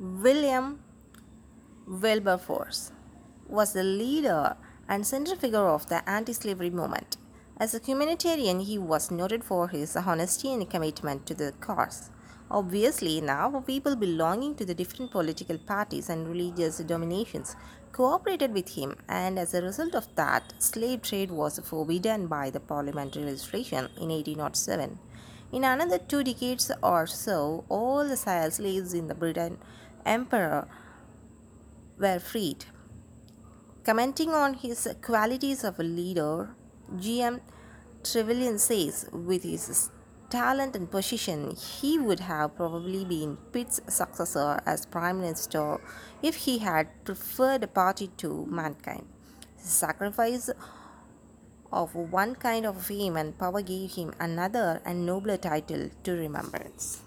William Wilberforce was the leader and central figure of the anti slavery movement. As a humanitarian, he was noted for his honesty and commitment to the cause. Obviously, now people belonging to the different political parties and religious dominations cooperated with him, and as a result of that, slave trade was forbidden by the parliamentary legislation in 1807. In another two decades or so, all the slaves in the Britain Emperor were freed. Commenting on his qualities of a leader, G.M. Trevelyan says, with his talent and position, he would have probably been Pitt's successor as Prime Minister if he had preferred a party to mankind. Sacrifice of one kind of fame and power gave him another and nobler title to remembrance.